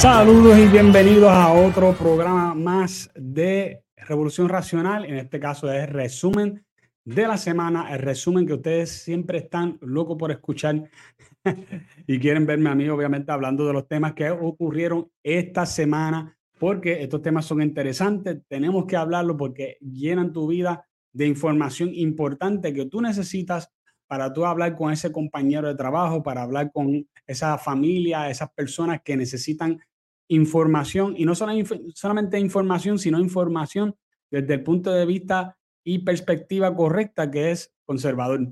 Saludos y bienvenidos a otro programa más de Revolución Racional. En este caso es resumen de la semana, el resumen que ustedes siempre están locos por escuchar y quieren verme a mí, obviamente, hablando de los temas que ocurrieron esta semana, porque estos temas son interesantes. Tenemos que hablarlo porque llenan tu vida de información importante que tú necesitas para tú hablar con ese compañero de trabajo, para hablar con esa familia, esas personas que necesitan información y no solamente información, sino información desde el punto de vista y perspectiva correcta que es conservador.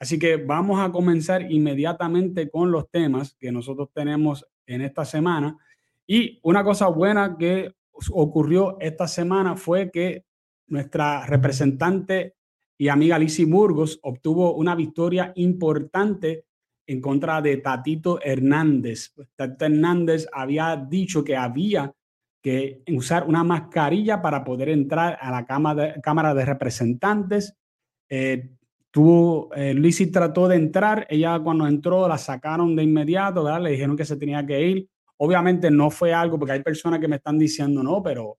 Así que vamos a comenzar inmediatamente con los temas que nosotros tenemos en esta semana. Y una cosa buena que ocurrió esta semana fue que nuestra representante y amiga Lizzie Burgos obtuvo una victoria importante en contra de Tatito Hernández. Tatito Hernández había dicho que había que usar una mascarilla para poder entrar a la Cámara de, cámara de Representantes. Eh, tuvo, eh, trató de entrar, ella cuando entró la sacaron de inmediato, le dijeron que se tenía que ir. Obviamente no fue algo, porque hay personas que me están diciendo, no, pero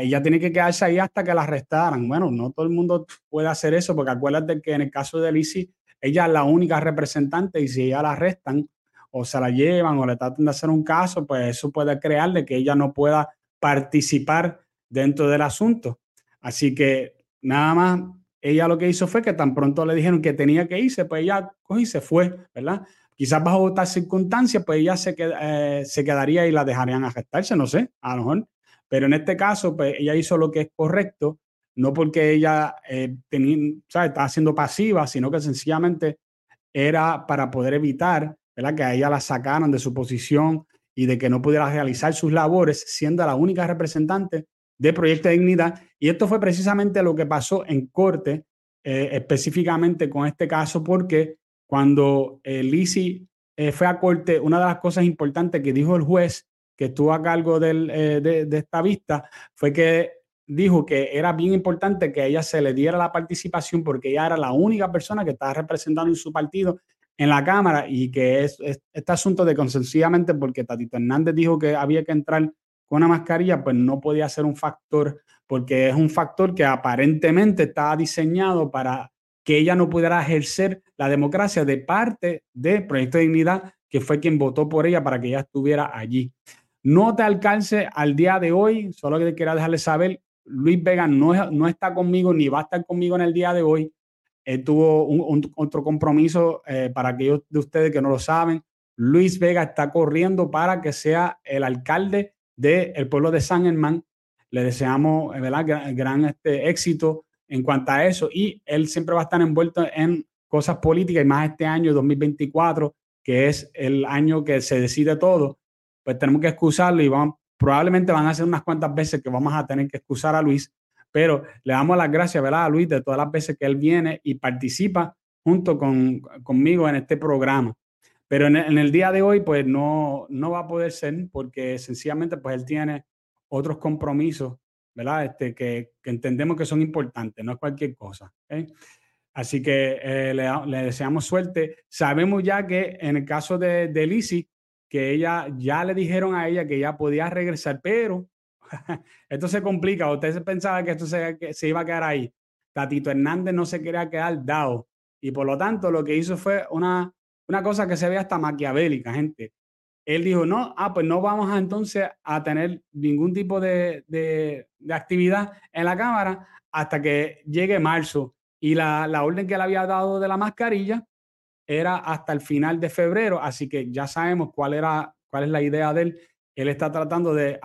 ella tiene que quedarse ahí hasta que la arrestaran. Bueno, no todo el mundo puede hacer eso, porque acuérdate que en el caso de Lizzie, ella es la única representante y si ella la arrestan o se la llevan o le tratan de hacer un caso, pues eso puede crearle que ella no pueda participar dentro del asunto. Así que nada más, ella lo que hizo fue que tan pronto le dijeron que tenía que irse, pues ella cogió y se fue, ¿verdad? Quizás bajo otras circunstancias, pues ella se, eh, se quedaría y la dejarían arrestarse, no sé, a lo mejor. Pero en este caso, pues ella hizo lo que es correcto no porque ella eh, tenía, estaba siendo pasiva, sino que sencillamente era para poder evitar que a ella la sacaran de su posición y de que no pudiera realizar sus labores, siendo la única representante de Proyecto de Dignidad. Y esto fue precisamente lo que pasó en corte, eh, específicamente con este caso, porque cuando eh, Lisi eh, fue a corte, una de las cosas importantes que dijo el juez que estuvo a cargo del, de, de, esta vista fue que dijo que era bien importante que a ella se le diera la participación porque ella era la única persona que estaba representando en su partido en la Cámara y que es, este asunto de consensivamente porque Tatito Hernández dijo que había que entrar con una mascarilla, pues no podía ser un factor porque es un factor que aparentemente estaba diseñado para que ella no pudiera ejercer la democracia de parte del Proyecto de Dignidad, que fue quien votó por ella para que ella estuviera allí. No te alcance al día de hoy, solo que quería dejarle saber Luis Vega no, no está conmigo ni va a estar conmigo en el día de hoy. Él tuvo otro compromiso eh, para aquellos de ustedes que no lo saben. Luis Vega está corriendo para que sea el alcalde del pueblo de San Germán. Le deseamos ¿verdad? gran, este, éxito en cuanto a eso y él siempre va a estar envuelto en cosas políticas y más este año 2024, que es el año que se decide todo, pues tenemos que excusarlo y vamos, probablemente van a ser unas cuantas veces que vamos a tener que excusar a Luis, pero le damos las gracias ¿verdad? a Luis de todas las veces que él viene y participa junto con, conmigo en este programa. Pero en, el día de hoy, pues no, no va a poder ser porque sencillamente pues él tiene otros compromisos, ¿verdad? Este, que, que entendemos que son importantes, no es cualquier cosa. Así que eh, le, le, deseamos suerte. Sabemos ya que en el caso de, de Lizzie, que ella ya le dijeron a ella que ya podía regresar, pero esto se complica. Usted pensaba que esto se, se, iba a quedar ahí. Tatito Hernández no se quería quedar dado. Y por lo tanto, lo que hizo fue una, una cosa que se ve hasta maquiavélica, gente. Él dijo, no, ah, pues no vamos a entonces a tener ningún tipo de, de, de actividad en la Cámara hasta que llegue marzo. Y la, la orden que le había dado de la mascarilla, era hasta el final de febrero, así que ya sabemos cuál, era, cuál es la idea de él. Él está tratando de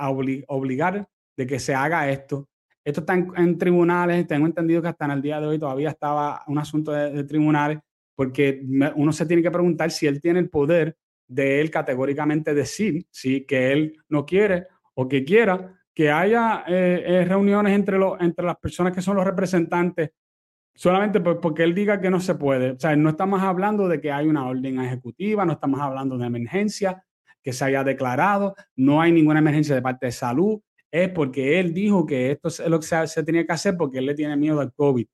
obligar de que se haga esto. Esto está en, tribunales, tengo entendido que hasta en el día de hoy todavía estaba un asunto de, tribunales, porque uno se tiene que preguntar si él tiene el poder de él categóricamente decir si que él no quiere o que quiera que haya eh, eh, reuniones entre, los, entre las personas que son los representantes solamente porque él diga que no se puede. O sea, no estamos hablando de que hay una orden ejecutiva, no estamos hablando de emergencia que se haya declarado, no hay ninguna emergencia de parte de salud, es porque él dijo que esto es lo que se, tenía que hacer porque él le tiene miedo al COVID.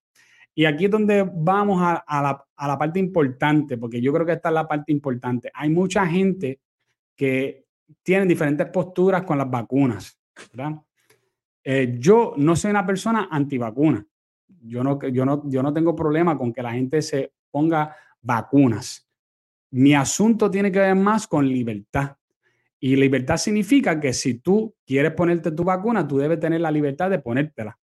Y aquí es donde vamos a, la, parte importante, porque yo creo que esta es la parte importante. Hay mucha gente que tienen diferentes posturas con las vacunas. Eh, yo no soy una persona antivacuna. Yo no, yo, no, yo no tengo problema con que la gente se ponga vacunas. Mi asunto tiene que ver más con libertad. Y libertad significa que si tú quieres ponerte tu vacuna, tú debes tener la libertad de ponértela.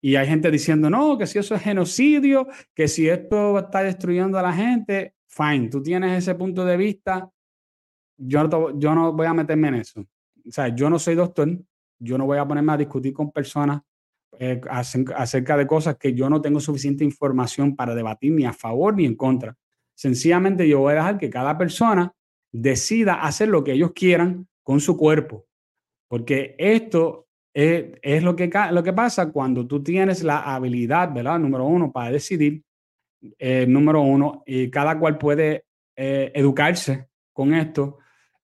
Y hay gente diciendo, no, que si eso es genocidio, que si esto está destruyendo a la gente, fine, tú tienes ese punto de vista, yo no, yo no voy a meterme en eso. O sea, yo no soy doctor, yo no voy a ponerme a discutir con personas eh, acerca de cosas que yo no tengo suficiente información para debatir ni a favor ni en contra. Sencillamente yo voy a dejar que cada persona decida hacer lo que ellos quieran con su cuerpo. Porque esto es, lo, que, lo que pasa cuando tú tienes la habilidad, ¿verdad? Número uno, para decidir. Eh, número uno, y cada cual puede eh, educarse con esto.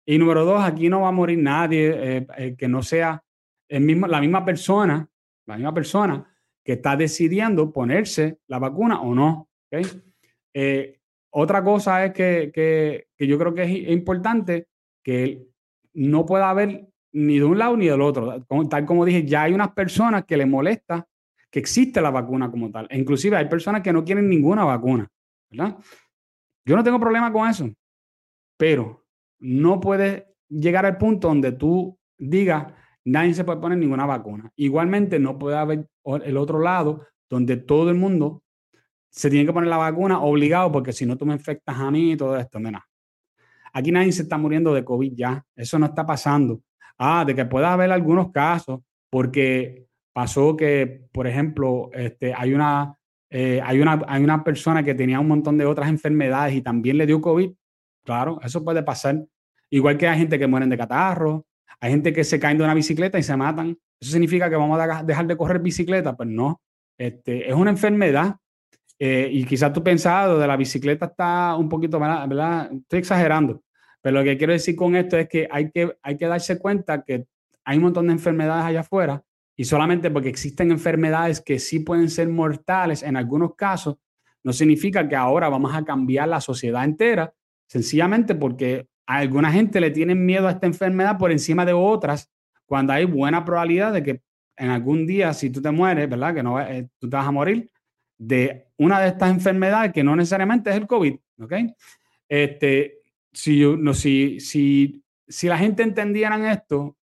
Y número dos, aquí no va a morir nadie que no sea el mismo, la misma persona, la misma persona que está decidiendo ponerse la vacuna o no. otra cosa es que, que, que, yo creo que es importante que no pueda haber ni de un lado ni del otro. Tal como dije, ya hay unas personas que les molesta que existe la vacuna como tal. E inclusive hay personas que no quieren ninguna vacuna. Yo no tengo problema con eso, pero no puedes llegar al punto donde tú digas, nadie se puede poner ninguna vacuna. Igualmente, no puede haber el otro lado donde todo el mundo se tiene que poner la vacuna obligado porque si no tú me infectas a mí y todo esto. Mira, aquí nadie se está muriendo de COVID ya. Eso no está pasando. Ah, de que pueda haber algunos casos, porque pasó que, por ejemplo, este, hay, una, eh, hay, una, hay una persona que tenía un montón de otras enfermedades y también le dio COVID. Claro, eso puede pasar. Igual que hay gente que mueren de catarro, hay gente que se caen de una bicicleta y se matan. ¿Eso significa que vamos a dejar de correr bicicleta? Pues no. Este, es una enfermedad eh, y quizás tú pensado de la bicicleta está un poquito, ¿verdad? Estoy exagerando, pero lo que quiero decir con esto es que hay que, hay que darse cuenta que hay un montón de enfermedades allá afuera y solamente porque existen enfermedades que sí pueden ser mortales en algunos casos, no significa que ahora vamos a cambiar la sociedad entera, sencillamente porque alguna gente le tienen miedo a esta enfermedad por encima de otras, cuando hay buena probabilidad de que en algún día, si tú te mueres, ¿verdad? Que no, eh, tú te vas a morir de una de estas enfermedades que no necesariamente es el COVID, ¿ok? Este, si, no, si, si, si la gente entendieran esto,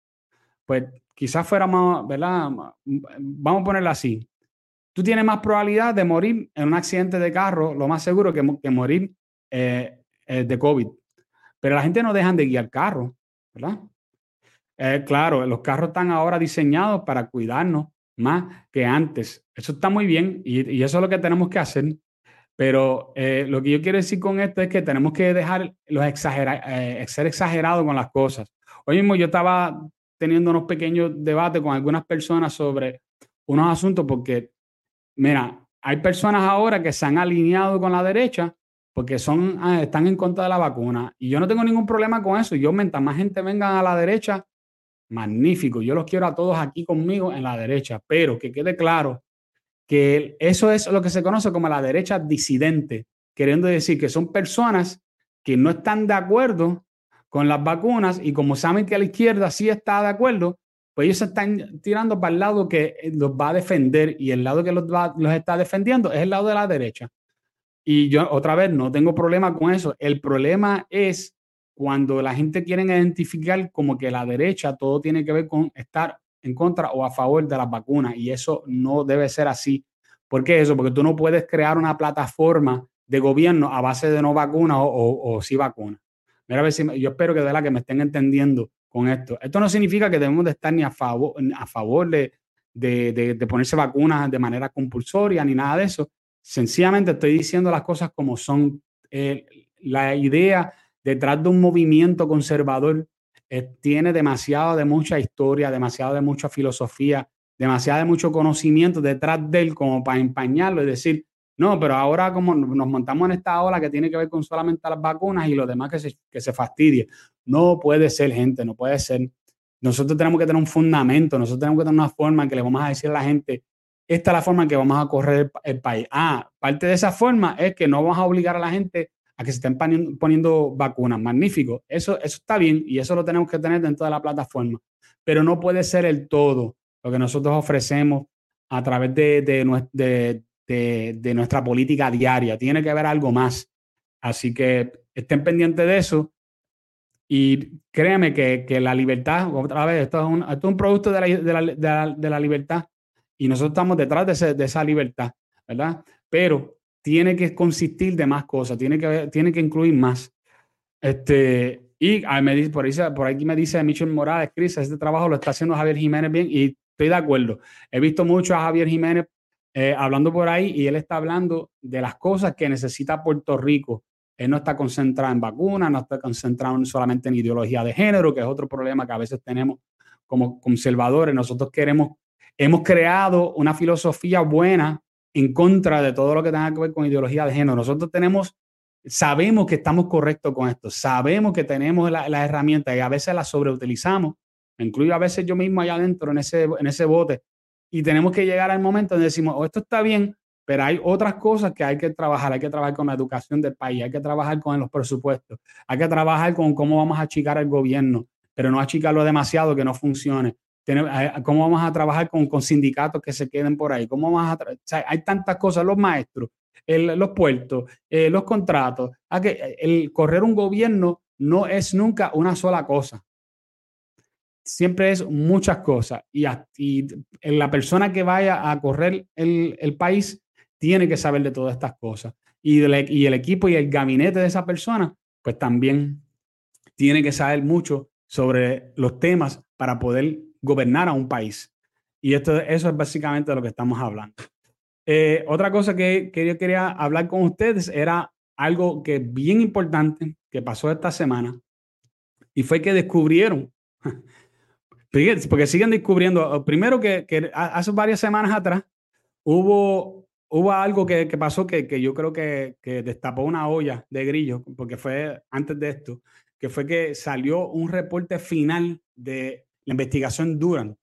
pues quizás fuera más, ¿verdad? Vamos a ponerlo así. Tú tienes más probabilidad de morir en un accidente de carro, lo más seguro que, que morir eh, eh, de COVID. Pero la gente no dejan de guiar carro, ¿verdad? Eh, claro, los carros están ahora diseñados para cuidarnos más que antes. Eso está muy bien y, y eso es lo que tenemos que hacer. Pero eh, lo que yo quiero decir con esto es que tenemos que dejar los exagerar, eh, ser exagerados con las cosas. Hoy mismo yo estaba teniendo unos pequeños debates con algunas personas sobre unos asuntos porque, mira, hay personas ahora que se han alineado con la derecha porque son, ah, están en contra de la vacuna. Y yo no tengo ningún problema con eso. Yo, mientras más gente venga a la derecha, magnífico. Yo los quiero a todos aquí conmigo en la derecha. Pero que quede claro que eso es lo que se conoce como la derecha disidente, queriendo decir que son personas que no están de acuerdo con las vacunas y como saben que a la izquierda sí está de acuerdo, pues ellos se están tirando para el lado que los va a defender y el lado que los, los está defendiendo es el lado de la derecha. Y yo otra vez no tengo problema con eso. El problema es cuando la gente quiere identificar como que la derecha todo tiene que ver con estar en contra o a favor de las vacunas y eso no debe ser así. ¿Por qué eso? Porque tú no puedes crear una plataforma de gobierno a base de no vacunas o, o, sí vacunas. Mira, a ver si yo espero que de la que me estén entendiendo con esto. Esto no significa que debemos de estar ni a favor, a favor de, de, ponerse vacunas de manera compulsoria ni nada de eso. Sencillamente estoy diciendo las cosas como son. Eh, la idea detrás de un movimiento conservador eh, tiene demasiado de mucha historia, demasiado de mucha filosofía, demasiado de mucho conocimiento detrás de él como para empañarlo y decir, no, pero ahora como nos montamos en esta ola que tiene que ver con solamente las vacunas y lo demás que se, que se fastidie. No puede ser, gente, no puede ser. Nosotros tenemos que tener un fundamento, nosotros tenemos que tener una forma en que le vamos a decir a la gente, esta es la forma en que vamos a correr el, país. Ah, parte de esa forma es que no vamos a obligar a la gente a que se estén poniendo vacunas. Magnífico. Eso, eso está bien y eso lo tenemos que tener dentro de la plataforma. Pero no puede ser el todo lo que nosotros ofrecemos a través de, nuestra política diaria. Tiene que haber algo más. Así que estén pendientes de eso. Y créeme que, la libertad, otra vez, esto es un, producto de, la, libertad y nosotros estamos detrás de, ese, de, esa libertad, ¿verdad? Pero tiene que consistir de más cosas, tiene que, tiene que incluir más. Este, y me dice, por, ahí, por aquí me dice Michel Morales, Cris, este trabajo lo está haciendo Javier Jiménez bien y estoy de acuerdo. He visto mucho a Javier Jiménez eh, hablando por ahí y él está hablando de las cosas que necesita Puerto Rico él no está concentrado en vacunas, no está concentrado solamente en ideología de género, que es otro problema que a veces tenemos como conservadores. Nosotros queremos, hemos creado una filosofía buena en contra de todo lo que tenga que ver con ideología de género. Nosotros tenemos, sabemos que estamos correctos con esto, sabemos que tenemos las la herramientas y a veces las sobreutilizamos, incluyo a veces yo mismo allá adentro en ese, en ese bote, y tenemos que llegar al momento donde decimos, oh, esto está bien, pero hay otras cosas que hay que trabajar. Hay que trabajar con la educación del país, hay que trabajar con los presupuestos, hay que trabajar con cómo vamos a achicar el gobierno, pero no achicarlo demasiado que no funcione. Eh, ¿Cómo vamos a trabajar con, con sindicatos que se queden por ahí? ¿Cómo vamos a hay tantas cosas, los maestros, los puertos, eh, los contratos. que el correr un gobierno no es nunca una sola cosa. Siempre es muchas cosas. Y, la persona que vaya a correr el, el país tiene que saber de todas estas cosas. Y, y el equipo y el gabinete de esa persona, pues también tiene que saber mucho sobre los temas para poder gobernar a un país. Y esto, eso es básicamente de lo que estamos hablando. Eh, otra cosa que, que, yo quería hablar con ustedes era algo que es bien importante que pasó esta semana y fue que descubrieron, porque siguen descubriendo, primero que, que hace varias semanas atrás hubo hubo algo que, pasó que, yo creo que, destapó una olla de grillo, porque fue antes de esto, que fue que salió un reporte final de la investigación Duran.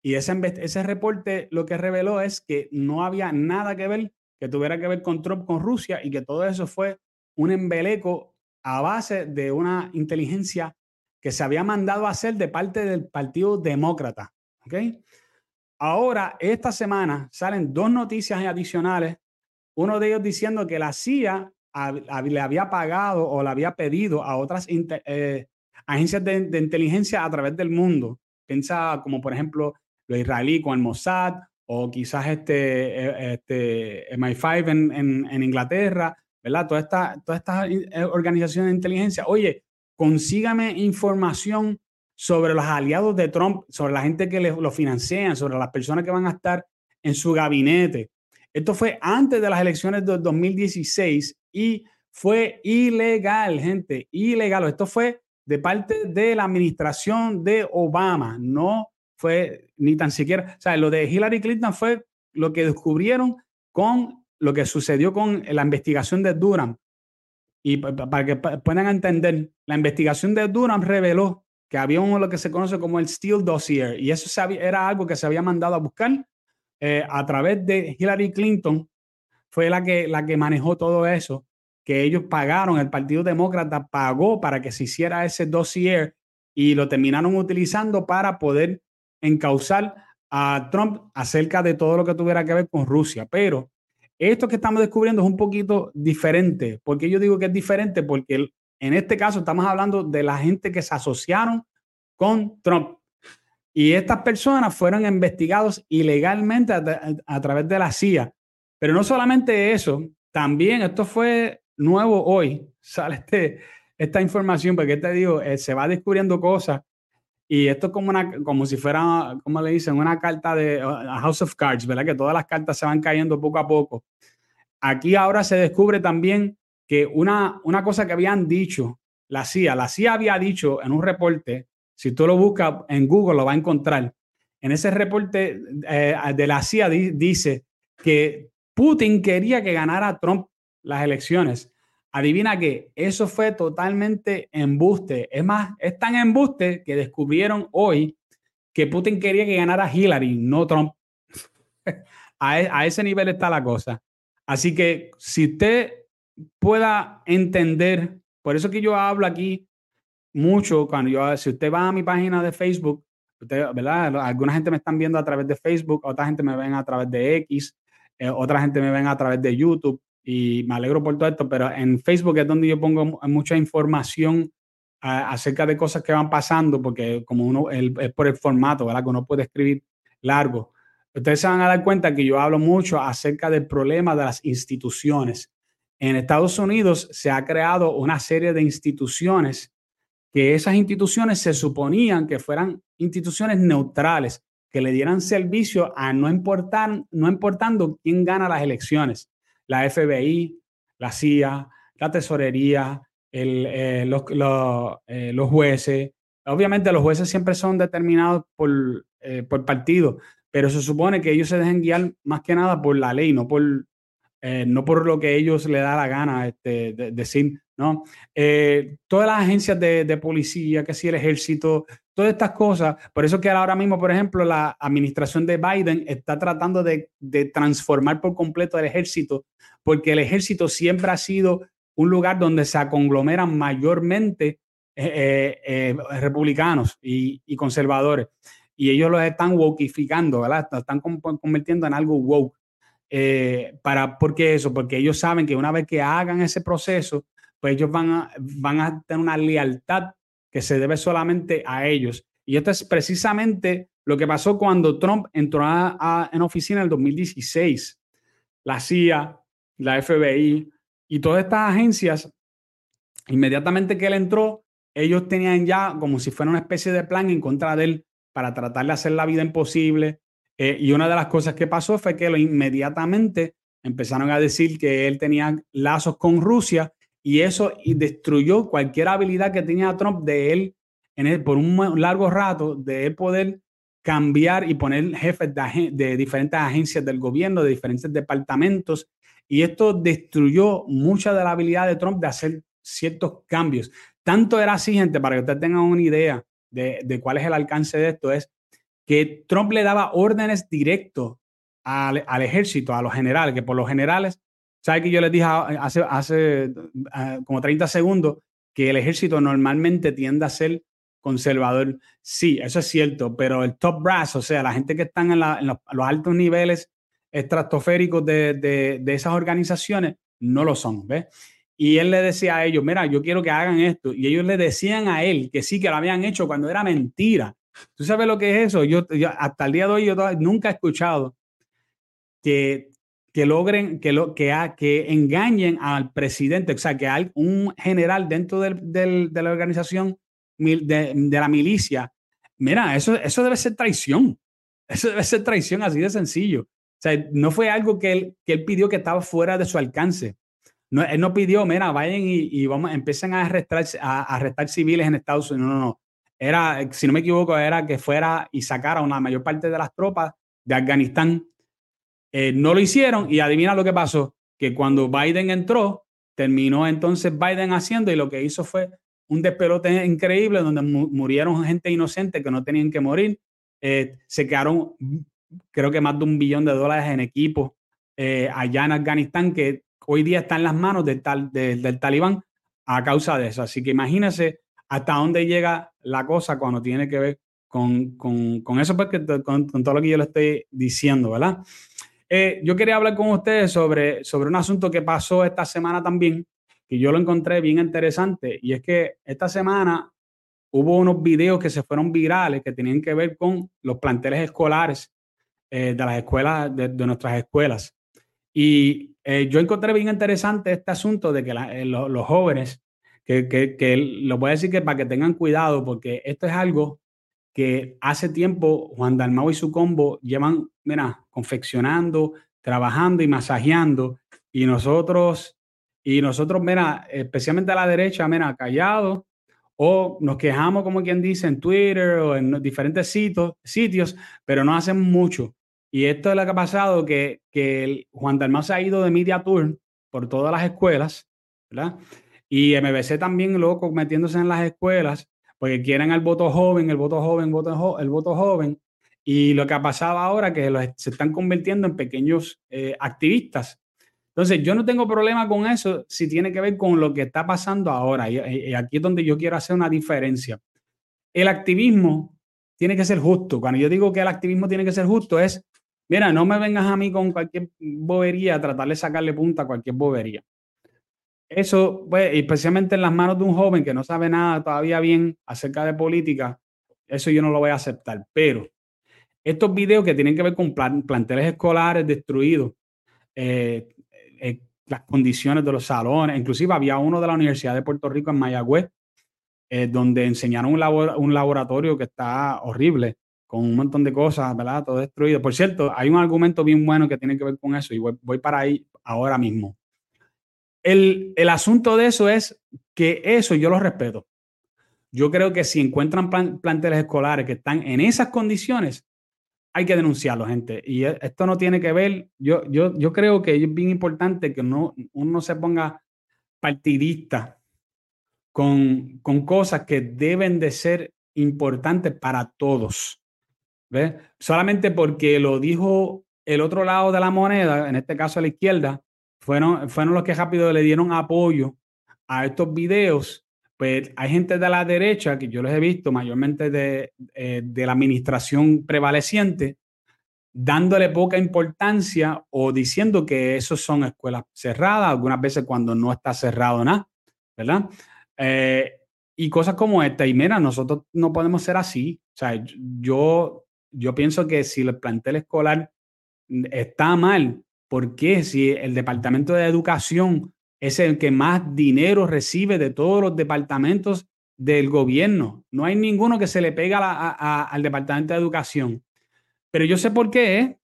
Y ese, ese reporte lo que reveló es que no había nada que ver, que tuviera que ver con Trump, con Rusia, y que todo eso fue un embeleco a base de una inteligencia que se había mandado a hacer de parte del Partido Demócrata. ¿okay? Ahora, esta semana salen dos noticias adicionales. Uno de ellos diciendo que la CIA le había pagado o le había pedido a otras eh, agencias de, inteligencia a través del mundo. Piensa como, por ejemplo, lo israelí con el Mossad o quizás este, eh, este MI5 en, en, Inglaterra, ¿verdad? Todas estas esta eh, organizaciones de inteligencia. Oye, consígame información sobre los aliados de Trump, sobre la gente que lo financian, sobre las personas que van a estar en su gabinete. Esto fue antes de las elecciones del 2016 y fue ilegal, gente, ilegal. Esto fue de parte de la administración de Obama, no fue ni tan siquiera, o sea, lo de Hillary Clinton fue lo que descubrieron con lo que sucedió con la investigación de Durham. Y para que puedan entender, la investigación de Durham reveló que había uno lo que se conoce como el Steele Dossier, y eso era algo que se había mandado a buscar eh, a través de Hillary Clinton, fue la que, la que manejó todo eso, que ellos pagaron, el Partido Demócrata pagó para que se hiciera ese dossier y lo terminaron utilizando para poder encauzar a Trump acerca de todo lo que tuviera que ver con Rusia. Pero esto que estamos descubriendo es un poquito diferente. ¿Por qué yo digo que es diferente? Porque en este caso estamos hablando de la gente que se asociaron con Trump. Y estas personas fueron investigados ilegalmente a, través de la CIA. Pero no solamente eso, también esto fue nuevo hoy, sale este, esta información, porque te digo, eh, se va descubriendo cosas y esto es como, una, como si fuera, como le dicen, una carta de House of Cards, ¿verdad? Que todas las cartas se van cayendo poco a poco. Aquí ahora se descubre también que una, una cosa que habían dicho la CIA, la CIA había dicho en un reporte, si tú lo buscas en Google lo va a encontrar, en ese reporte eh, de la CIA dice que Putin quería que ganara Trump las elecciones. Adivina que eso fue totalmente embuste. Es más, es tan embuste que descubrieron hoy que Putin quería que ganara Hillary, no Trump. a, e, a ese nivel está la cosa. Así que si usted pueda entender, por eso que yo hablo aquí mucho, cuando yo, si usted va a mi página de Facebook, ¿verdad? Alguna gente me están viendo a través de Facebook, otra gente me ven a través de X, eh, otra gente me ven a través de YouTube y me alegro por todo esto, pero en Facebook es donde yo pongo mucha información acerca de cosas que van pasando, porque como uno es por el formato, ¿verdad? Que uno puede escribir largo. Ustedes se van a dar cuenta que yo hablo mucho acerca del problema de las instituciones. En Estados Unidos se ha creado una serie de instituciones que esas instituciones se suponían que fueran instituciones neutrales, que le dieran servicio a no, importar, no importando quién gana las elecciones. La FBI, la CIA, la tesorería, eh, los, eh, los, jueces. Obviamente los jueces siempre son determinados por, eh, por partido, pero se supone que ellos se dejen guiar más que nada por la ley, no por, no por lo que ellos le da la gana este, decir, ¿no? todas las agencias de, de, policía, que si el ejército, todas estas cosas, por eso que ahora mismo, por ejemplo, la administración de Biden está tratando de, de transformar por completo el ejército, porque el ejército siempre ha sido un lugar donde se conglomeran mayormente eh, eh, eh, republicanos y, conservadores. Y ellos los están wokificando, ¿verdad? Están convirtiendo en algo woke. para, ¿Por qué eso? Porque ellos saben que una vez que hagan ese proceso, pues ellos van a, van a tener una lealtad que se debe solamente a ellos. Y esto es precisamente lo que pasó cuando Trump entró en oficina en el 2016. La CIA, la FBI, y todas estas agencias, inmediatamente que él entró, ellos tenían ya como si fuera una especie de plan en contra de él para tratar de hacer la vida imposible. Eh, y una de las cosas que pasó fue que lo, inmediatamente empezaron a decir que él tenía lazos con Rusia y eso destruyó cualquier habilidad que tenía Trump de él, en él por un largo rato, de poder cambiar y poner jefes de, de diferentes agencias del gobierno, de diferentes departamentos y esto destruyó mucha de la habilidad de Trump de hacer ciertos cambios. Tanto era así, gente, para que ustedes tengan una idea de, cuál es el alcance de esto, es que Trump le daba órdenes directos al, ejército, a los generales, que por los generales, ¿sabe que yo les dije hace, hace eh, como 30 segundos que el ejército normalmente tiende a ser conservador? Sí, eso es cierto, pero el top brass, o sea, la gente que están en, los, altos niveles estratosféricos de, de, esas organizaciones no lo son, ¿ves? Y él le decía a ellos, mira, yo quiero que hagan esto. Y ellos le decían a él que sí, que lo habían hecho cuando era mentira. ¿Tú sabes lo que es eso? Yo, hasta el día de hoy yo nunca he escuchado que, que logren, que, lo, que, que engañen al presidente, o sea, que hay un general dentro del, del, de la organización de, de, la milicia. Mira, eso, eso debe ser traición. Eso debe ser traición así de sencillo. O sea, no fue algo que él, que él pidió que estaba fuera de su alcance. No, él no pidió, mira, vayan y, y vamos, empiecen a arrestar, a, arrestar civiles en Estados Unidos. No, no, no. Era, si no me equivoco, era que fuera y sacara una mayor parte de las tropas de Afganistán. Eh, no lo hicieron y adivina lo que pasó, que cuando Biden entró, terminó entonces Biden haciendo y lo que hizo fue un despelote increíble donde murieron gente inocente que no tenían que morir. Eh, se quedaron creo que más de un billón de dólares en equipo eh, allá en Afganistán que hoy día está en las manos del, tal, del talibán a causa de eso. Así que imagínense hasta dónde llega la cosa cuando tiene que ver con, con, con eso, porque con, con, todo lo que yo le estoy diciendo, ¿verdad? Eh, yo quería hablar con ustedes sobre, sobre un asunto que pasó esta semana también, que yo lo encontré bien interesante, y es que esta semana hubo unos videos que se fueron virales que tenían que ver con los planteles escolares eh, de las escuelas, de, nuestras escuelas. Y eh, yo encontré bien interesante este asunto de que los jóvenes, que, que, que, lo voy a decir que para que tengan cuidado, porque esto es algo que hace tiempo Juan Dalmau y su combo llevan, mira, confeccionando, trabajando y masajeando. Y nosotros, y nosotros, mira, especialmente a la derecha, mira, callados, o nos quejamos, como quien dice, en Twitter o en diferentes sitios, sitios pero no hacen mucho. Y esto es lo que ha pasado, que, que Juan Dalmau se ha ido de Media Tour por todas las escuelas, ¿verdad? Y MBC también loco metiéndose en las escuelas, porque quieren el voto joven, el voto joven, voto el voto joven. Y lo que ha pasado ahora que se están convirtiendo en pequeños eh, activistas. Entonces, yo no tengo problema con eso si tiene que ver con lo que está pasando ahora. Y, aquí es donde yo quiero hacer una diferencia. El activismo tiene que ser justo. Cuando yo digo que el activismo tiene que ser justo, es, mira, no me vengas a mí con cualquier bobería, a tratar de sacarle punta a cualquier bobería. Eso, pues, especialmente en las manos de un joven que no sabe nada todavía bien acerca de política, eso yo no lo voy a aceptar. Pero estos videos que tienen que ver con planteles escolares destruidos, eh, eh, las condiciones de los salones. Inclusive había uno de la Universidad de Puerto Rico en Mayagüez, eh, donde enseñaron un, un, laboratorio que está horrible, con un montón de cosas, ¿verdad? Todo destruido. Por cierto, hay un argumento bien bueno que tiene que ver con eso y voy, para ahí ahora mismo. El, el, asunto de eso es que eso yo lo respeto. Yo creo que si encuentran planteles escolares que están en esas condiciones, hay que denunciarlo, gente. Y e, esto no tiene que ver, yo, yo, yo creo que es bien importante que no, uno se ponga partidista con, con cosas que deben de ser importantes para todos. ¿Ves? Solamente porque lo dijo el otro lado de la moneda, en este caso a la izquierda, fueron, fueron los que rápido le dieron apoyo a estos videos pues hay gente de la derecha, que yo los he visto mayormente de, eh, de la administración prevaleciente, dándole poca importancia o diciendo que esos son escuelas cerradas, algunas veces cuando no está cerrado nada, ¿verdad? Eh, y cosas como esta. Y mira, nosotros no podemos ser así. O sea, yo, yo pienso que si el plantel escolar está mal, ¿por qué? Si el Departamento de Educación es el que más dinero recibe de todos los departamentos del gobierno. No hay ninguno que se le pega al Departamento de Educación. Pero yo sé por qué, ¿eh?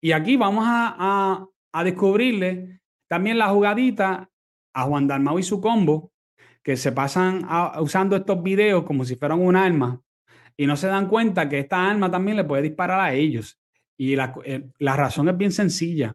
Y aquí vamos a, descubrirle también la jugadita a Juan Dalmau y su combo, que se pasan usando estos videos como si fueran un arma y no se dan cuenta que esta arma también le puede disparar a ellos. Y la, eh, la razón es bien sencilla.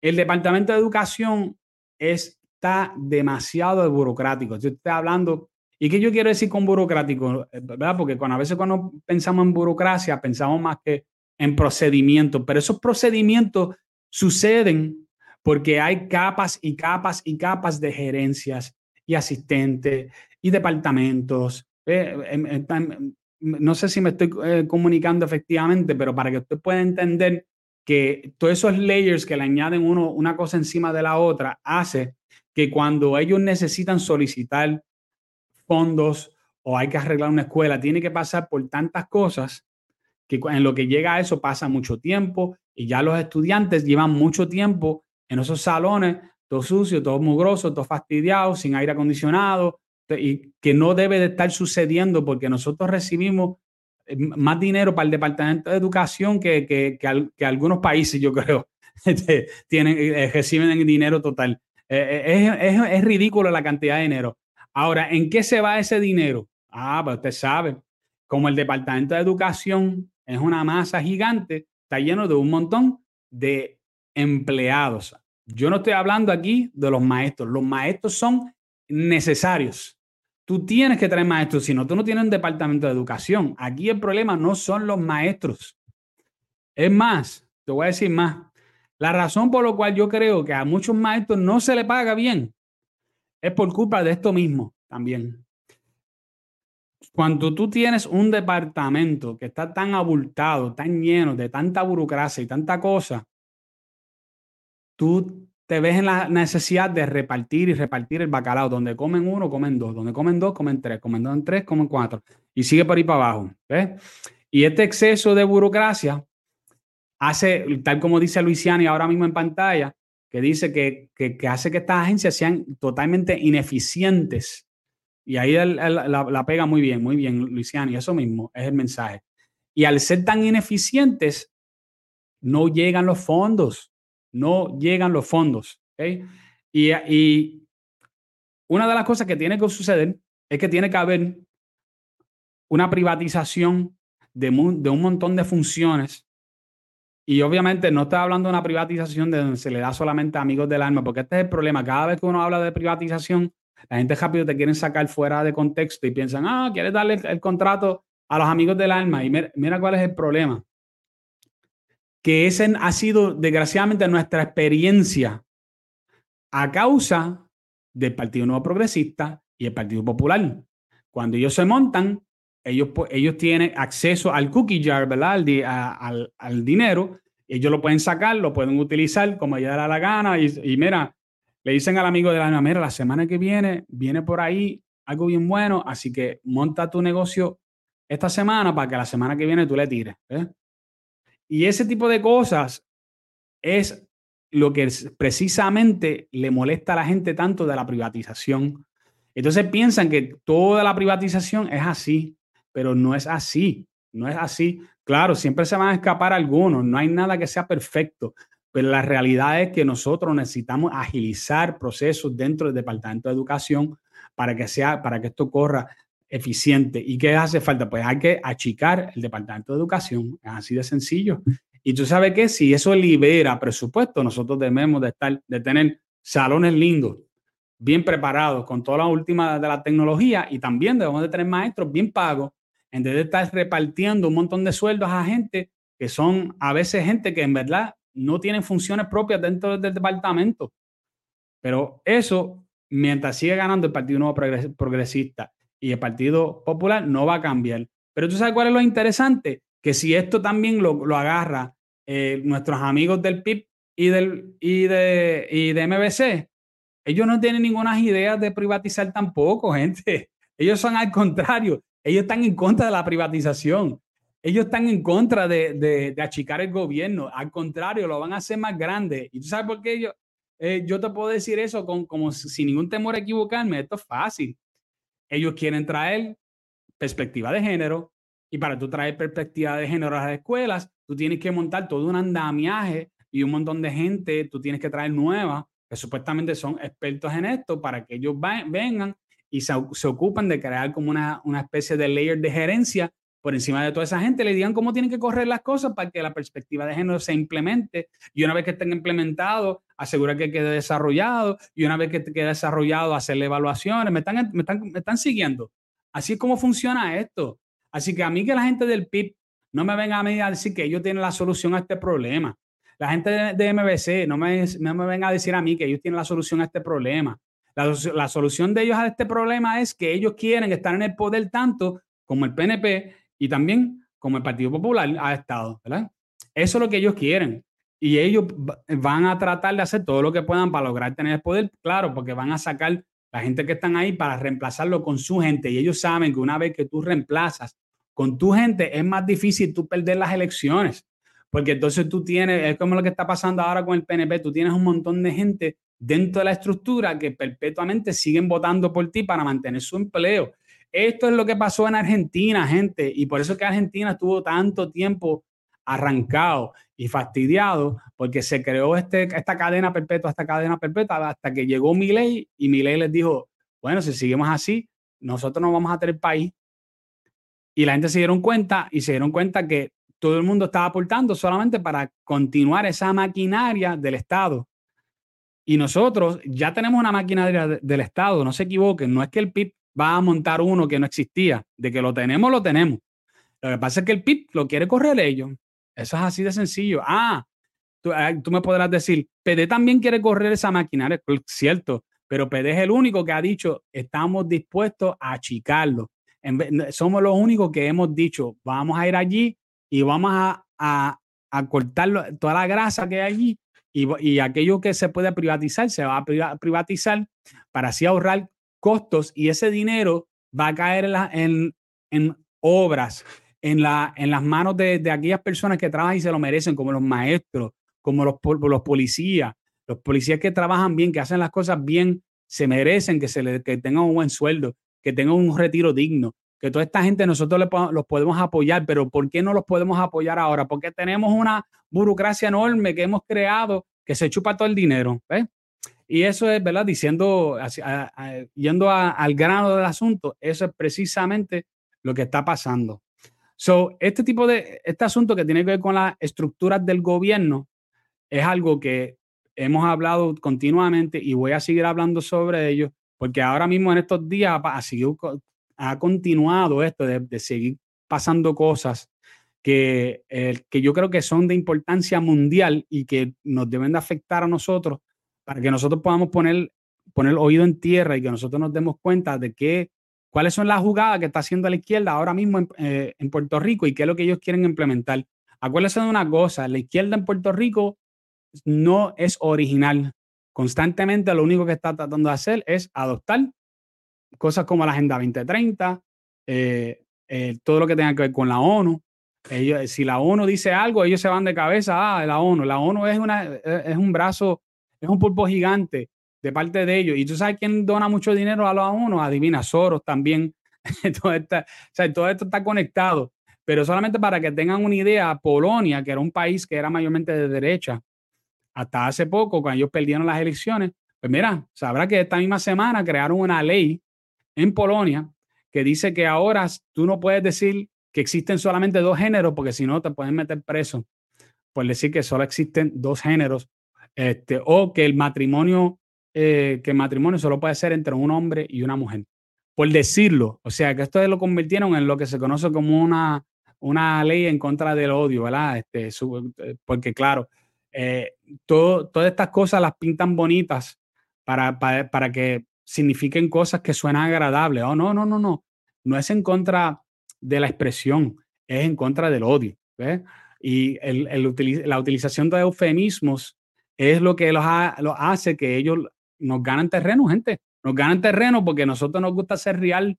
El Departamento de Educación es está demasiado burocrático. Yo estoy hablando, ¿y qué yo quiero decir con burocrático? ¿verdad? Porque cuando, a veces cuando pensamos en burocracia, pensamos más que en procedimientos, pero esos procedimientos suceden porque hay capas y capas y capas de gerencias y asistentes y departamentos. Eh, no sé si me estoy eh, comunicando efectivamente, pero para que usted pueda entender que todos esos layers que le añaden uno, una cosa encima de la otra hace que cuando ellos necesitan solicitar fondos o hay que arreglar una escuela, tiene que pasar por tantas cosas que en lo que llega a eso pasa mucho tiempo y ya los estudiantes llevan mucho tiempo en esos salones, todo sucio, todo mugroso, todo fastidiado, sin aire acondicionado, y que no debe de estar sucediendo porque nosotros recibimos más dinero para el Departamento de Educación que, que, algunos países, yo creo, este, tienen, eh, reciben dinero total. Eh, eh, es, ridículo la cantidad de dinero. Ahora, ¿en qué se va ese dinero? Ah, pues usted sabe, como el Departamento de Educación es una masa gigante, está lleno de un montón de empleados. Yo no estoy hablando aquí de los maestros. Los maestros son necesarios. Tú tienes que traer maestros, si no, tú no tienes un departamento de educación. Aquí el problema no son los maestros. Es más, te voy a decir más. La razón por la cual yo creo que a muchos maestros no se le paga bien es por culpa de esto mismo también. Cuando tú tienes un departamento que está tan abultado, tan lleno de tanta burocracia y tanta cosa, tú te ves en la necesidad de repartir y repartir el bacalao. Donde comen uno, comen dos. Donde comen dos, comen tres. Comen dos tres, comen cuatro. Y sigue por ahí para abajo. Y este exceso de burocracia hace, tal como dice Luisiani ahora mismo en pantalla, que dice que, hace que estas agencias sean totalmente ineficientes. Y ahí la, pega muy bien, muy bien, Luisiani, eso mismo es el mensaje. Y al ser tan ineficientes, no llegan los fondos, no llegan los fondos. Y, y una de las cosas que tiene que suceder es que tiene que haber una privatización de, de un montón de funciones y obviamente no estoy hablando de una privatización de donde se le da solamente a amigos del alma, porque este es el problema. Cada vez que uno habla de privatización, la gente rápido te quieren sacar fuera de contexto y piensan, ah, quieres darle el, contrato a los amigos del alma. Y mira, cuál es el problema. Que ese ha sido, desgraciadamente, nuestra experiencia a causa del Partido Nuevo Progresista y el Partido Popular. Cuando ellos se montan, ellos, ellos tienen acceso al cookie jar, ¿verdad? Al, al, dinero. Ellos lo pueden sacar, lo pueden utilizar como ellos da la gana. Y, mira, le dicen al amigo de la mira, la semana que viene viene por ahí algo bien bueno, así que monta tu negocio esta semana para que la semana que viene tú le tires. Y ese tipo de cosas es lo que precisamente le molesta a la gente tanto de la privatización. Entonces piensan que toda la privatización es así, pero no es así, no es así. Claro, siempre se van a escapar algunos, no hay nada que sea perfecto, pero la realidad es que nosotros necesitamos agilizar procesos dentro del Departamento de Educación para que sea, para que esto corra eficiente. ¿Y qué hace falta? Pues hay que achicar el Departamento de Educación, es así de sencillo. Y tú sabes que si eso libera presupuesto, nosotros debemos de estar, de tener salones lindos, bien preparados, con toda la última de la tecnología y también debemos de tener maestros bien pagos, en vez de estar repartiendo un montón de sueldos a gente que son a veces gente que en verdad no tienen funciones propias dentro del departamento. Pero eso, mientras sigue ganando el Partido Nuevo Progresista y el Partido Popular, no va a cambiar. Pero tú sabes cuál es lo interesante, que si esto también lo, lo agarra eh, nuestros amigos del PIB y, del, y, de, y de MBC, ellos no tienen ninguna idea de privatizar tampoco, gente. Ellos son al contrario, ellos están en contra de la privatización. Ellos están en contra de, de, achicar el gobierno. Al contrario, lo van a hacer más grande. ¿Y tú sabes por qué yo, eh, yo te puedo decir eso con, como sin ningún temor a equivocarme? Esto es fácil. Ellos quieren traer perspectiva de género, y para tú traer perspectiva de género a las escuelas, tú tienes que montar todo un andamiaje y un montón de gente, tú tienes que traer nuevas, que supuestamente son expertos en esto, para que ellos vengan y se, se ocupen de crear como una, una especie de layer de gerencia por encima de toda esa gente, le digan cómo tienen que correr las cosas para que la perspectiva de género se implemente y una vez que estén implementados, asegurar que quede desarrollado y una vez que quede desarrollado, hacerle evaluaciones. Me están, me están, siguiendo. Así es como funciona esto. Así que a mí que la gente del PIB no me venga a mí a decir que ellos tienen la solución a este problema. La gente de, MBC no me, no me venga a decir a mí que ellos tienen la solución a este problema. La, la, solución de ellos a este problema es que ellos quieren estar en el poder tanto como el PNP y también como el Partido Popular ha estado. Eso es lo que ellos quieren. Y ellos van a tratar de hacer todo lo que puedan para lograr tener el poder, claro, porque van a sacar la gente que están ahí para reemplazarlo con su gente. Y ellos saben que una vez que tú reemplazas con tu gente, es más difícil tú perder las elecciones. Porque entonces tú tienes, es como lo que está pasando ahora con el PNP, tú tienes un montón de gente dentro de la estructura que perpetuamente siguen votando por ti para mantener su empleo. Esto es lo que pasó en Argentina, gente, y por eso que Argentina estuvo tanto tiempo arrancado y fastidiado porque se creó este, esta cadena perpetua, esta cadena perpetua, hasta que llegó Milei y Milei les dijo, bueno, si seguimos así, nosotros no vamos a tener país. Y la gente se dieron cuenta y se dieron cuenta que todo el mundo estaba aportando solamente para continuar esa maquinaria del Estado. Y nosotros ya tenemos una maquinaria del Estado, no se equivoquen, no es que el PIB va a montar uno que no existía, de que lo tenemos, lo tenemos. Lo que pasa es que el PIB lo quiere correr ellos. Eso es así de sencillo. Ah, tú, ah, me podrás decir, PD también quiere correr esa maquinaria, cierto, pero PD es el único que ha dicho, estamos dispuestos a achicarlo. somos los únicos que hemos dicho, vamos a ir allí y vamos a, a, cortar toda la grasa que hay allí y, y, aquello que se puede privatizar se va a privatizar para así ahorrar costos y ese dinero va a caer en, en, obras, en, la, en las manos de, aquellas personas que trabajan y se lo merecen, como los maestros, como los, los policías, los policías que trabajan bien, que hacen las cosas bien, se merecen que, se le, que tengan un buen sueldo, que tengan un retiro digno, que toda esta gente nosotros los podemos apoyar, pero ¿por qué no los podemos apoyar ahora? Porque tenemos una burocracia enorme que hemos creado que se chupa todo el dinero. Y eso es, ¿verdad? Diciendo, yendo al grano del asunto, eso es precisamente lo que está pasando. So, este tipo de, este asunto que tiene que ver con las estructuras del gobierno es algo que hemos hablado continuamente y voy a seguir hablando sobre ello, porque ahora mismo en estos días ha, ha continuado esto de, seguir pasando cosas que, que yo creo que son de importancia mundial y que nos deben de afectar a nosotros para que nosotros podamos poner, poner el oído en tierra y que nosotros nos demos cuenta de qué, cuáles son las jugadas que está haciendo la izquierda ahora mismo en, eh, en Puerto Rico y qué es lo que ellos quieren implementar. Acuérdense de una cosa, la izquierda en Puerto Rico no es original. Constantemente lo único que está tratando de hacer es adoptar cosas como la Agenda 2030, eh, eh, todo lo que tenga que ver con la ONU. Ellos, si la ONU dice algo, ellos se van de cabeza, ah, la ONU. La ONU es, una, es un brazo, es un pulpo gigante de parte de ellos. Y tú sabes quién dona mucho dinero a la ONU, adivina, Soros también. todo, todo esto está conectado. Pero solamente para que tengan una idea, Polonia, que era un país que era mayormente de derecha, hasta hace poco, cuando ellos perdieron las elecciones, pues mira, sabrá que esta misma semana crearon una ley en Polonia que dice que ahora tú no puedes decir que existen solamente dos géneros, porque si no te pueden meter preso por decir que solo existen dos géneros, este, o que el matrimonio, eh, que el matrimonio solo puede ser entre un hombre y una mujer. Por decirlo, o sea, que esto lo convirtieron en lo que se conoce como una, una ley en contra del odio, ¿verdad? Este, eh, porque claro, eh, todo, todas estas cosas las pintan bonitas para, para, para que signifiquen cosas que suenan agradables. Oh, no, no, no, no. No es en contra de la expresión, es en contra del odio. Y el, el, la utilización de eufemismos es lo que los, hace que ellos nos ganan terreno, gente. Nos ganan terreno porque a nosotros nos gusta ser real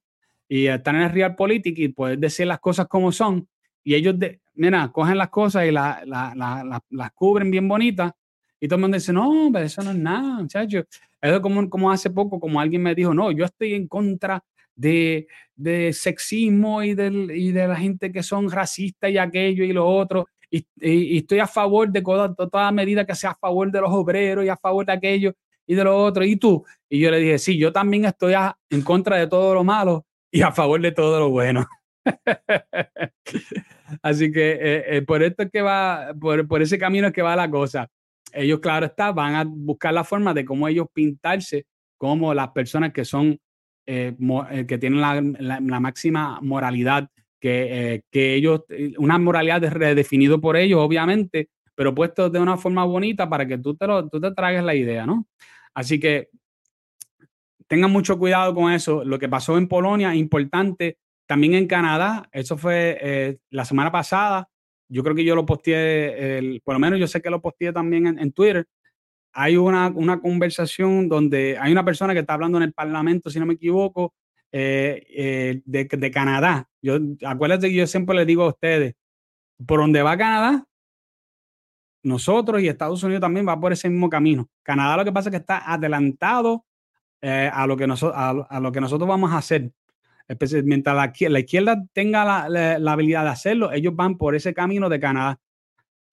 y estar en el real político y poder decir las cosas como son. Y ellos, de, mira, cogen las cosas y la, las cubren bien bonitas. Y todo el mundo dice, no, pero eso no es nada, muchachos. Eso es como, como hace poco, como alguien me dijo, no, yo estoy en contra de, de sexismo y, del, y de la gente que son racistas y aquello y lo otro. Y, y, estoy a favor de toda, toda medida que sea a favor de los obreros y a favor de aquello y de lo otro. ¿Y tú? Y yo le dije, sí, yo también estoy en contra de todo lo malo y a favor de todo lo bueno. Así que eh, eh, por esto es que va, por, por ese camino es que va la cosa ellos, claro está, van a buscar la forma de cómo ellos pintarse como las personas que son, eh, eh, que tienen la, máxima moralidad, que, eh, que ellos, una moralidad redefinido por ellos, obviamente, pero puesto de una forma bonita para que tú te, lo, tú te tragues la idea, ¿no? Así que tengan mucho cuidado con eso. Lo que pasó en Polonia, importante. También en Canadá, eso fue la semana pasada, yo creo que yo lo posteé, el, por lo menos yo sé que lo posteé también en, Twitter. Hay una, una, conversación donde hay una persona que está hablando en el Parlamento, si no me equivoco, eh, eh, de, de, Canadá. Yo, acuérdate que yo siempre les digo a ustedes, por donde va Canadá, nosotros y Estados Unidos también va por ese mismo camino. Canadá lo que pasa es que está adelantado eh, a, lo que a, lo que nosotros vamos a hacer mientras la, izquierda tenga la, habilidad de hacerlo, ellos van por ese camino de Canadá.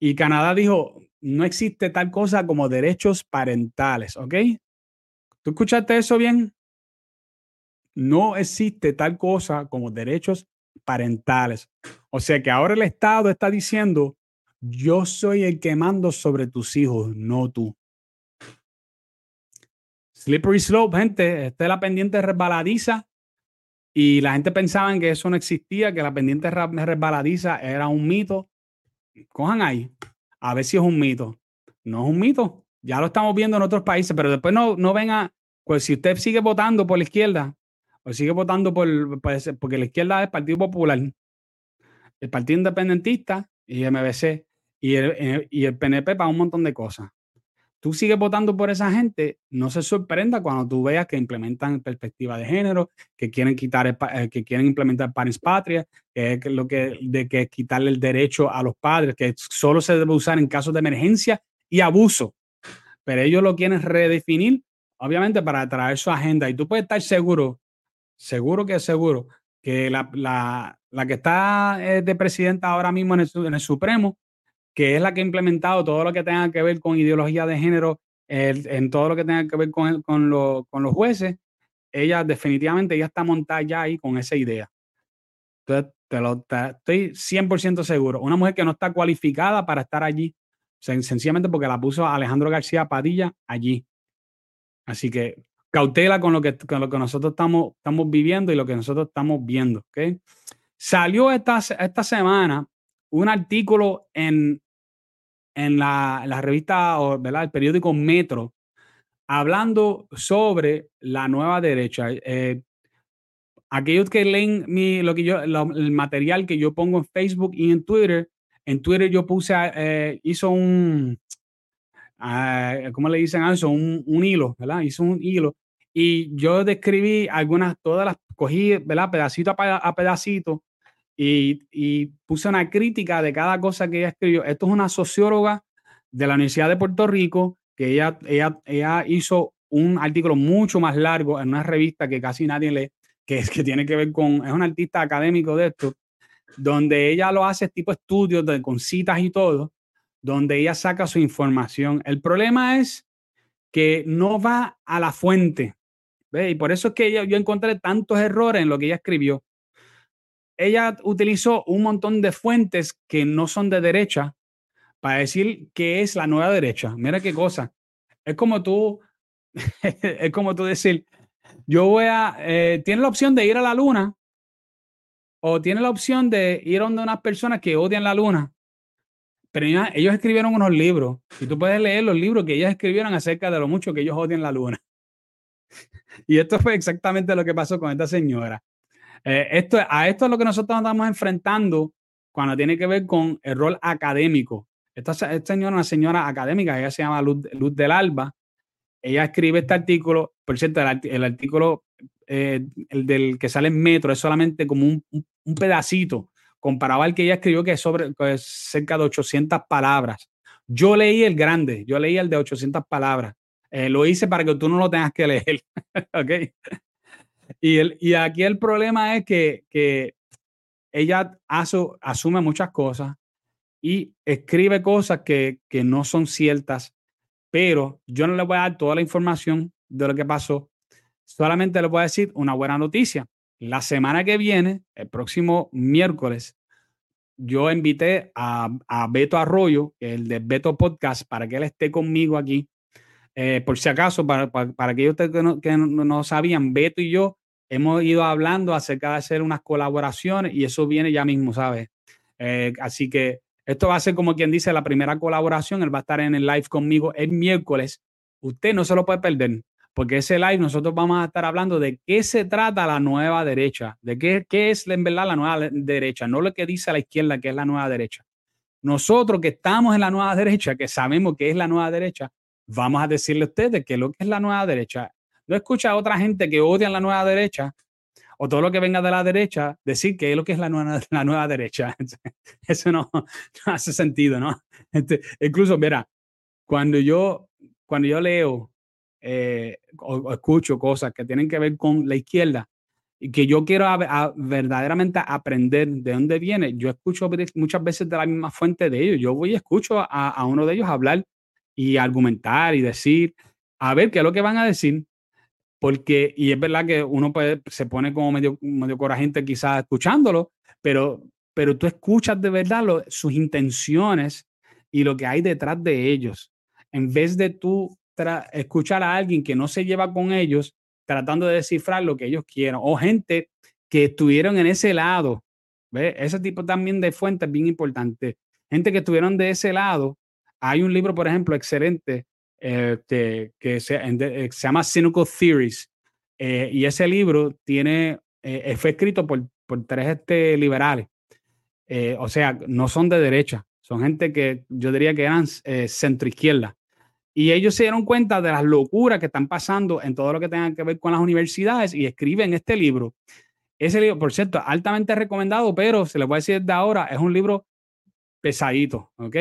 Y Canadá dijo, no existe tal cosa como derechos parentales, ¿ok? ¿Tú escuchaste eso bien? No existe tal cosa como derechos parentales. O sea que ahora el Estado está diciendo, yo soy el que mando sobre tus hijos, no tú. Slippery slope, gente. Esta es la pendiente resbaladiza y la gente pensaba que eso no existía, que la pendiente resbaladiza era un mito. Cojan ahí, a ver si es un mito. No es un mito. Ya lo estamos viendo en otros países, pero después no, no venga, pues si usted sigue votando por la izquierda, o sigue votando por, pues, porque la izquierda es el Partido Popular, el Partido Independentista y MBC, y el, eh, y el PNP para un montón de cosas tú sigues votando por esa gente, no se sorprenda cuando tú veas que implementan perspectiva de género, que quieren quitar, eh, que quieren implementar Paris Patria, que es lo que, de que quitarle el derecho a los padres, que solo se debe usar en casos de emergencia y abuso. Pero ellos lo quieren redefinir, obviamente, para traer su agenda. Y tú puedes estar seguro, seguro que seguro, que la, la, la que está eh, de presidenta ahora mismo en el, en el Supremo que es la que ha implementado todo lo que tenga que ver con ideología de género, en todo lo que tenga que ver con, con, los jueces, ella definitivamente ya está montada ya ahí con esa idea. Entonces, te lo, estoy 100% seguro. Una mujer que no está cualificada para estar allí, sencillamente porque la puso Alejandro García Padilla allí. Así que cautela con lo que, con lo que nosotros estamos, estamos viviendo y lo que nosotros estamos viendo. ¿okay? Salió esta, esta semana un artículo en, en la, la revista, o. El periódico Metro, hablando sobre la nueva derecha. Eh, aquellos que leen mi, lo que yo, el material que yo pongo en Facebook y en Twitter, en Twitter yo puse, eh, hizo un, uh, ¿cómo le dicen a eso? Un, un, hilo, ¿verdad? Hizo un hilo. Y yo describí algunas, todas las, cogí, ¿verdad? Pedacito a, pedacito y, y, puse una crítica de cada cosa que ella escribió. Esto es una socióloga de la Universidad de Puerto Rico que ella, ella, ella hizo un artículo mucho más largo en una revista que casi nadie lee, que, es, que tiene que ver con, es un artista académico de esto, donde ella lo hace tipo estudios de, con citas y todo, donde ella saca su información. El problema es que no va a la fuente. Y por eso es que yo, yo encontré tantos errores en lo que ella escribió. Ella utilizó un montón de fuentes que no son de derecha para decir que es la nueva derecha. Mira qué cosa. Es como tú, es como tú decir, yo voy a, eh, tiene la opción de ir a la luna o tiene la opción de ir donde unas personas que odian la luna. Pero ellos escribieron unos libros y tú puedes leer los libros que ellos escribieron acerca de lo mucho que ellos odian la luna. Y esto fue exactamente lo que pasó con esta señora. Eh, esto, a esto es lo que nosotros estamos enfrentando cuando tiene que ver con el rol académico. Esta, señora es una señora académica, ella se llama Luz, del Alba. Ella escribe este artículo, por cierto, el, artículo eh, el del que sale en Metro es solamente como un, un, pedacito comparado al que ella escribió, que es sobre cerca de 800 palabras. Yo leí el grande, yo leí el de 800 palabras. Eh, lo hice para que tú no lo tengas que leer. ¿Ok? Y, el, y aquí el problema es que, que ella asume muchas cosas, y escribe cosas que, que no son ciertas, pero yo no le voy a dar toda la información de lo que pasó, solamente le voy a decir una buena noticia. La semana que viene, el próximo miércoles, yo invité a, a Beto Arroyo, el de Beto Podcast, para que él esté conmigo aquí. Eh, por si acaso, para, para, para aquellos que, no, que no, sabían, Beto y yo hemos ido hablando acerca de hacer unas colaboraciones y eso viene ya mismo, ¿sabes? Eh, así que esto va a ser como quien dice la primera colaboración. Él va a estar en el live conmigo el miércoles. Usted no se lo puede perder, porque ese live nosotros vamos a estar hablando de qué se trata la nueva derecha, de qué, qué es en verdad la nueva derecha, no lo que dice la izquierda que es la nueva derecha. Nosotros que estamos en la nueva derecha, que sabemos qué es la nueva derecha, vamos a decirle a ustedes qué es lo que es la nueva derecha. No escucha a otra gente que odia la nueva derecha o todo lo que venga de la derecha, decir que es lo que es la nueva, la nueva derecha. Eso no, hace sentido, ¿no? Este, incluso, mira, cuando yo, cuando yo leo eh, o, escucho cosas que tienen que ver con la izquierda y que yo quiero verdaderamente aprender de dónde viene, yo escucho muchas veces de la misma fuente de ellos. Yo voy y escucho a, a uno de ellos hablar y argumentar y decir, a ver qué es lo que van a decir porque, y es verdad que uno se pone como medio, medio coragente quizás escuchándolo, pero, pero tú escuchas de verdad sus intenciones y lo que hay detrás de ellos. En vez de tú escuchar a alguien que no se lleva con ellos, tratando de descifrar lo que ellos quieren, o gente que estuvieron en ese lado. ¿ve? Ese tipo también de fuentes bien importante. Gente que estuvieron de ese lado. Hay un libro, por ejemplo, excelente este, que se, eh, se, llama Cynical Theories. Eh, y ese libro tiene, eh, fue escrito por, por tres este, liberales. o sea, no son de derecha, son gente que yo diría que eran centroizquierda. Y ellos se dieron cuenta de las locuras que están pasando en todo lo que tenga que ver con las universidades y escriben este libro. Ese libro, por cierto, altamente recomendado, pero se les voy a decir desde ahora, es un libro pesadito, ¿ok?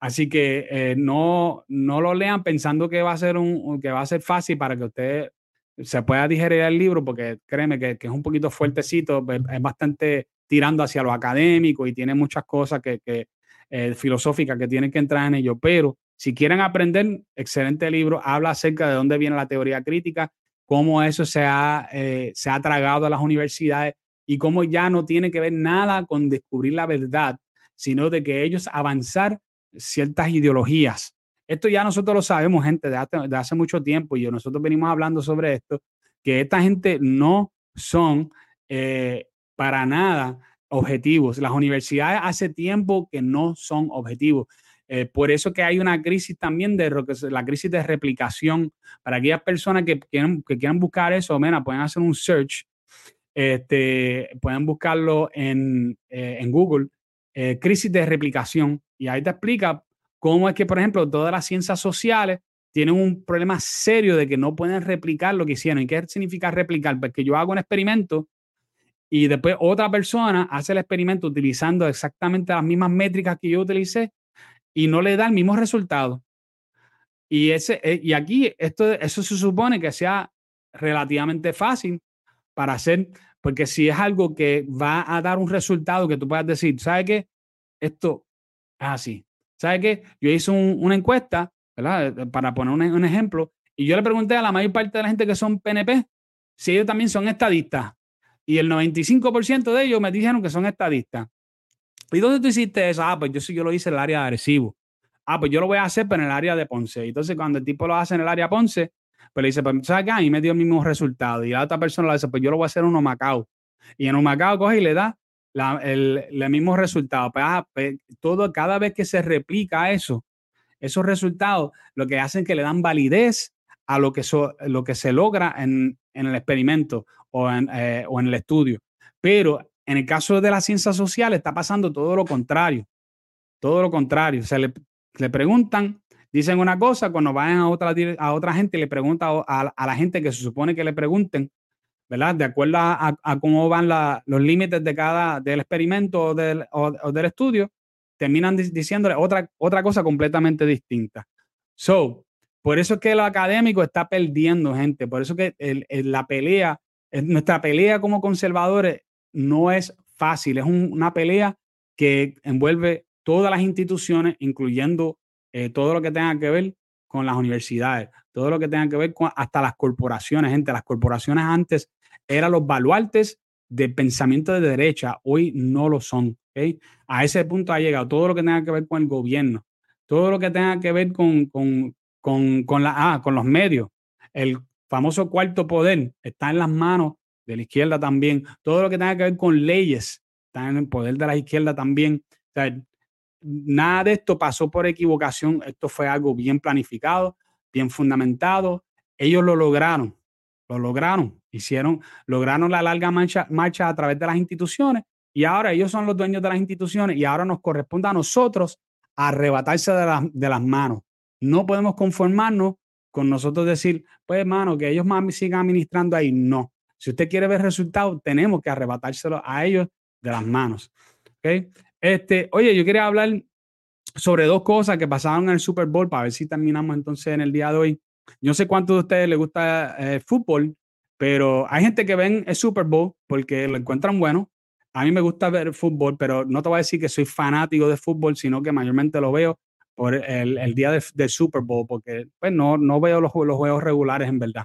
Así que eh, no, no lo lean pensando que va a ser un, que va a ser fácil para que usted se pueda digerir el libro, porque créeme que, que es un poquito fuertecito, es bastante tirando hacia lo académico y tiene muchas cosas que, que eh, filosóficas que tienen que entrar en ello. Pero si quieren aprender, excelente libro, habla acerca de dónde viene la teoría crítica, cómo eso se ha, eh, se ha tragado a las universidades y cómo ya no tiene que ver nada con descubrir la verdad, sino de que ellos avanzar ciertas ideologías. Esto ya nosotros lo sabemos, gente, de hace, mucho tiempo y nosotros venimos hablando sobre esto, que esta gente no son eh, para nada objetivos. Las universidades hace tiempo que no son objetivos. Eh, por eso que hay una crisis también de la crisis de replicación. Para aquellas personas que quieran, que quieran buscar eso, mira, pueden hacer un search, este, pueden buscarlo en, eh, en Google, eh, crisis de replicación, y ahí te explica cómo es que, por ejemplo, todas las ciencias sociales tienen un problema serio de que no pueden replicar lo que hicieron. ¿Y qué significa replicar? Pues que yo hago un experimento y después otra persona hace el experimento utilizando exactamente las mismas métricas que yo utilicé y no le da el mismo resultado. Y, ese, eh, y aquí esto, eso se supone que sea relativamente fácil para hacer, porque si es algo que va a dar un resultado que tú puedas decir, ¿sabe qué? Esto es así. ¿Sabe qué? Yo hice una encuesta, ¿verdad? Eh, para poner un, un ejemplo, y yo le pregunté a la mayor parte de la gente que son PNP si ellos también son estadistas. Y el 95% de ellos me dijeron que son estadistas. ¿Y dónde tú hiciste eso? Ah, pues yo sí, yo lo hice en el área de Arecibo. Ah, pues yo lo voy a hacer, pero en el área de Ponce. Entonces, cuando el tipo lo hace en el área de Ponce, pues le dice, pues, ¿sabes qué? Y me dio el mismo resultado. Y la otra persona le dice, pues yo lo voy a hacer en un Macao. Y en un Macao coge y le da el, mismo resultado. Pues, ah, pues, todo, cada vez que se replica eso, esos resultados, lo que hacen que le dan validez a lo que, lo que se logra en, en el experimento o en, eh, o en el estudio. Pero en el caso de la ciencia social está pasando todo lo contrario. Todo lo contrario. Se le, le preguntan, dicen una cosa, cuando vayan a otra, a otra gente le preguntan a, a, la gente que se supone que le pregunten, ¿verdad? De acuerdo a, a cómo van la, los límites de cada, del experimento o del, o, del estudio, terminan diciéndole otra, otra cosa completamente distinta. So, por eso es que el académico está perdiendo gente, por eso que el, la pelea nuestra pelea como conservadores no es fácil, es una pelea que envuelve todas las instituciones, incluyendo eh, todo lo que tenga que ver con las universidades, todo lo que tenga que ver con hasta las corporaciones, gente. Las corporaciones antes eran los baluartes de pensamiento de derecha, hoy no lo son. A ese punto ha llegado todo lo que tenga que ver con el gobierno, todo lo que tenga que ver con, con, con, la, ah, con los medios, el famoso cuarto poder está en las manos de la izquierda también. Todo lo que tenga que ver con leyes está en el poder de la izquierda también. nada de esto pasó por equivocación. Esto fue algo bien planificado, bien fundamentado. Ellos lo lograron, lo lograron, hicieron, lograron la larga marcha, marcha a través de las instituciones y ahora ellos son los dueños de las instituciones y ahora nos corresponde a nosotros arrebatarse de, de las manos. No podemos conformarnos con nosotros decir, pues hermano, que ellos sigan administrando ahí. No. Si usted quiere ver resultados, tenemos que arrebatárselo a ellos de las manos. ¿Okay? Este, oye, yo quería hablar sobre dos cosas que pasaron en el Super Bowl para ver si terminamos entonces en el día de hoy. Yo sé cuántos de ustedes les gusta el eh, fútbol, pero hay gente que ven el Super Bowl porque lo encuentran bueno. A mí me gusta ver fútbol, pero no te voy a decir que soy fanático de fútbol, sino que mayormente lo veo por el, día del Super Bowl, porque pues no, veo los, juegos regulares en verdad.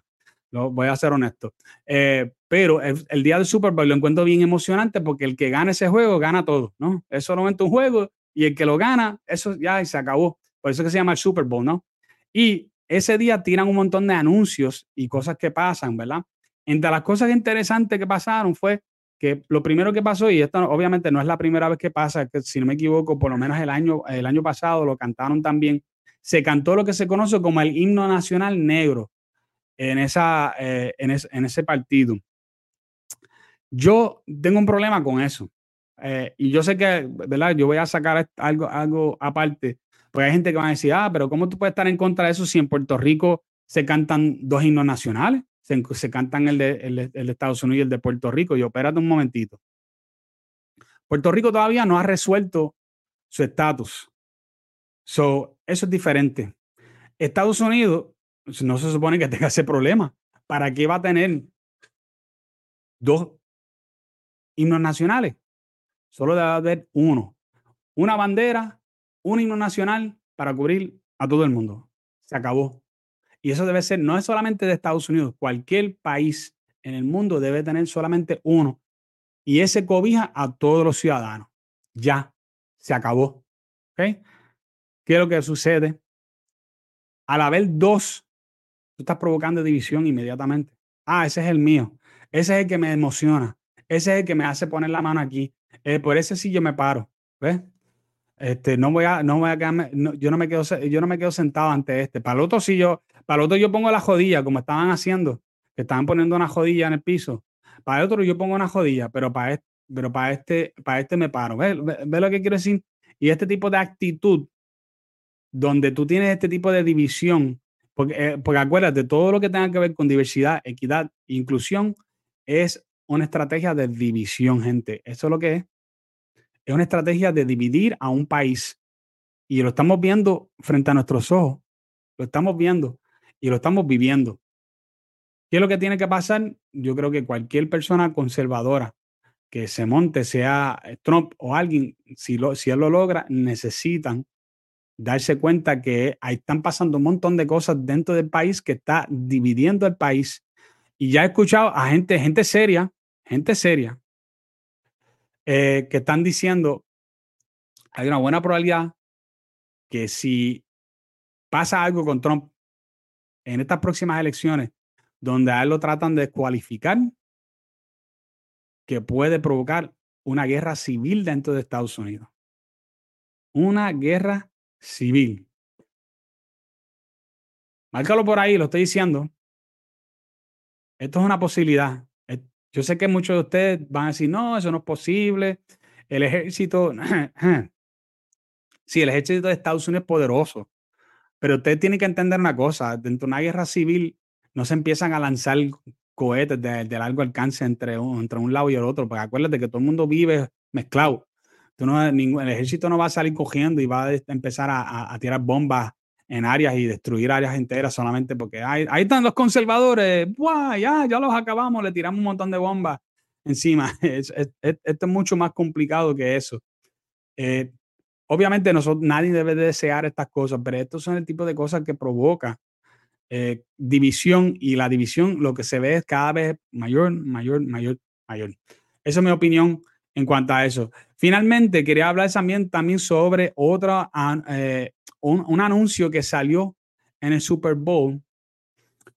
Lo, voy a ser honesto. Eh, pero el, día del Super Bowl lo encuentro bien emocionante porque el que gana ese juego gana todo, ¿no? Es solamente un juego y el que lo gana, eso ya se acabó. Por eso que se llama el Super Bowl, ¿no? Y ese día tiran un montón de anuncios y cosas que pasan, ¿verdad? Entre las cosas interesantes que pasaron fue que lo primero que pasó, y esto obviamente no es la primera vez que pasa, que si no me equivoco, por lo menos el año, el año pasado lo cantaron también, se cantó lo que se conoce como el himno nacional negro en, esa, eh, en, ese partido. Yo tengo un problema con eso. Eh, y yo sé que, ¿verdad? Yo voy a sacar algo, algo aparte, porque hay gente que va a decir, ah, pero ¿cómo tú puedes estar en contra de eso si en Puerto Rico se cantan dos himnos nacionales? se, cantan el de, el, de, Estados Unidos y el de Puerto Rico. Y espérate un momentito. Puerto Rico todavía no ha resuelto su estatus. So, eso es diferente. Estados Unidos no se supone que tenga ese problema. ¿Para qué va a tener dos himnos nacionales? Solo debe haber uno. Una bandera, un himno nacional para cubrir a todo el mundo. Se acabó. Y eso debe ser, no es solamente de Estados Unidos, cualquier país en el mundo debe tener solamente uno. Y ese cobija a todos los ciudadanos. Ya, se acabó. ¿Ok? ¿Qué es lo que sucede? Al haber dos, tú estás provocando división inmediatamente. Ah, ese es el mío. Ese es el que me emociona. Ese es el que me hace poner la mano aquí. Eh, por ese sí yo me paro. ¿Ves? Este, no voy a, no voy a quedarme, yo no me quedo, yo no me quedo sentado ante este. Para el otro sí yo, para el otro yo pongo la jodilla, como estaban haciendo, que estaban poniendo una jodilla en el piso. Para el otro yo pongo una jodilla, pero para este, pero para este, para este me paro. ¿Ves, ¿Ves lo que quiero decir? Y este tipo de actitud, donde tú tienes este tipo de división, porque, eh, porque acuérdate, todo lo que tenga que ver con diversidad, equidad inclusión es una estrategia de división, gente. Eso es lo que es. Es una estrategia de dividir a un país. Y lo estamos viendo frente a nuestros ojos. Lo estamos viendo y lo estamos viviendo. ¿Qué es lo que tiene que pasar? Yo creo que cualquier persona conservadora que se monte, sea Trump o alguien, si, lo, si él lo logra, necesitan darse cuenta que ahí están pasando un montón de cosas dentro del país que está dividiendo el país. Y ya he escuchado a gente, gente seria, gente seria, eh, que están diciendo, hay una buena probabilidad que si pasa algo con Trump en estas próximas elecciones, donde a él lo tratan de descualificar, que puede provocar una guerra civil dentro de Estados Unidos. Una guerra civil. Márcalo por ahí, lo estoy diciendo. Esto es una posibilidad. Yo sé que muchos de ustedes van a decir, no, eso no es posible. El ejército, sí, el ejército de Estados Unidos es poderoso, pero usted tiene que entender una cosa, dentro de una guerra civil no se empiezan a lanzar cohetes de, largo alcance entre un, entre un lado y el otro, porque acuérdate que todo el mundo vive mezclado. Tú no, ningún, el ejército no va a salir cogiendo y va a empezar a, tirar bombas en áreas y destruir áreas enteras solamente porque ahí están los conservadores, ¡buah! Ya, ya los acabamos, le tiramos un montón de bombas encima. esto es mucho más complicado que eso. Eh, obviamente nosotros, nadie debe desear estas cosas, pero estos son el tipo de cosas que provoca eh, división y la división lo que se ve es cada vez mayor, mayor, mayor, mayor. Esa es mi opinión en cuanto a eso. Finalmente, quería hablar también, también sobre otra, eh, un, anuncio que salió en el Super Bowl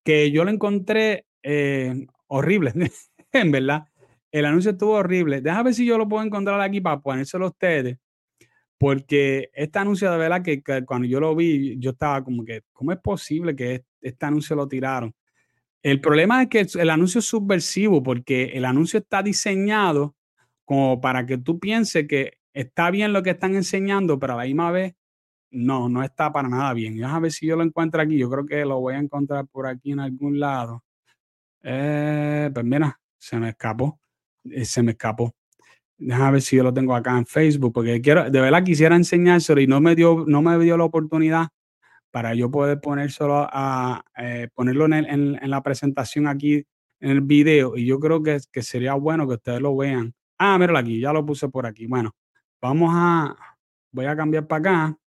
que yo lo encontré eh, horrible, en verdad. El anuncio estuvo horrible. Déjame ver si yo lo puedo encontrar aquí para ponérselo a ustedes. Porque este anuncio de verdad que, cuando yo lo vi, yo estaba como que, ¿cómo es posible que este anuncio lo tiraron? El problema es que el anuncio es subversivo porque el anuncio está diseñado como para que tú pienses que está bien lo que están enseñando, pero a la misma vez no, no está para nada bien. Déjame ver si yo lo encuentro aquí. Yo creo que lo voy a encontrar por aquí en algún lado. Eh, pues mira, se me escapó. Eh, se me escapó. Déjame ver si yo lo tengo acá en Facebook, porque quiero, de verdad quisiera enseñárselo y no me dio, no me dio la oportunidad para yo poder ponérselo a, eh, ponerlo en, la presentación aquí en el video. Y yo creo que, que sería bueno que ustedes lo vean Ah, míralo aquí, ya lo puse por aquí. Bueno, vamos a, voy a cambiar para acá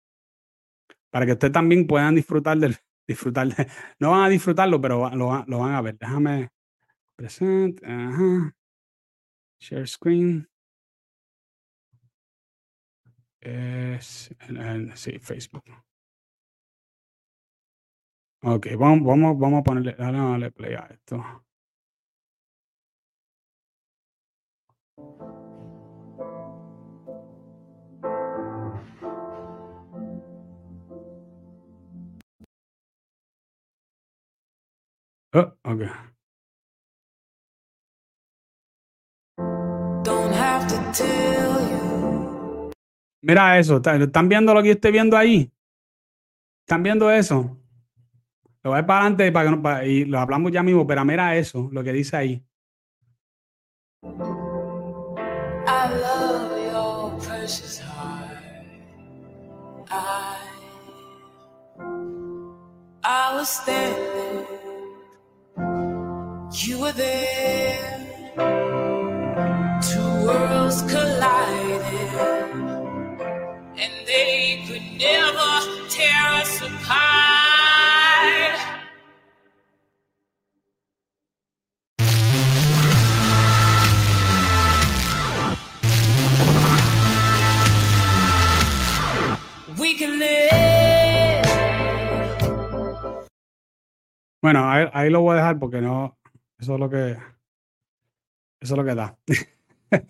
para que ustedes también puedan disfrutar del, disfrutar no van a disfrutarlo, pero lo, van a ver. Déjame, present, ajá, share screen. Es, sí, Facebook. Ok, vamos, vamos, vamos a ponerle, dale play a esto. Oh, okay. Mira eso, ¿están viendo lo que yo estoy viendo ahí? ¿Están viendo eso? Lo voy para adelante para que no, para, y lo hablamos ya mismo, pero mira eso, lo que dice ahí. I was standing, you were there. Two worlds collided, Bueno, ahí, lo voy a dejar porque no, eso es lo que, eso es lo que da.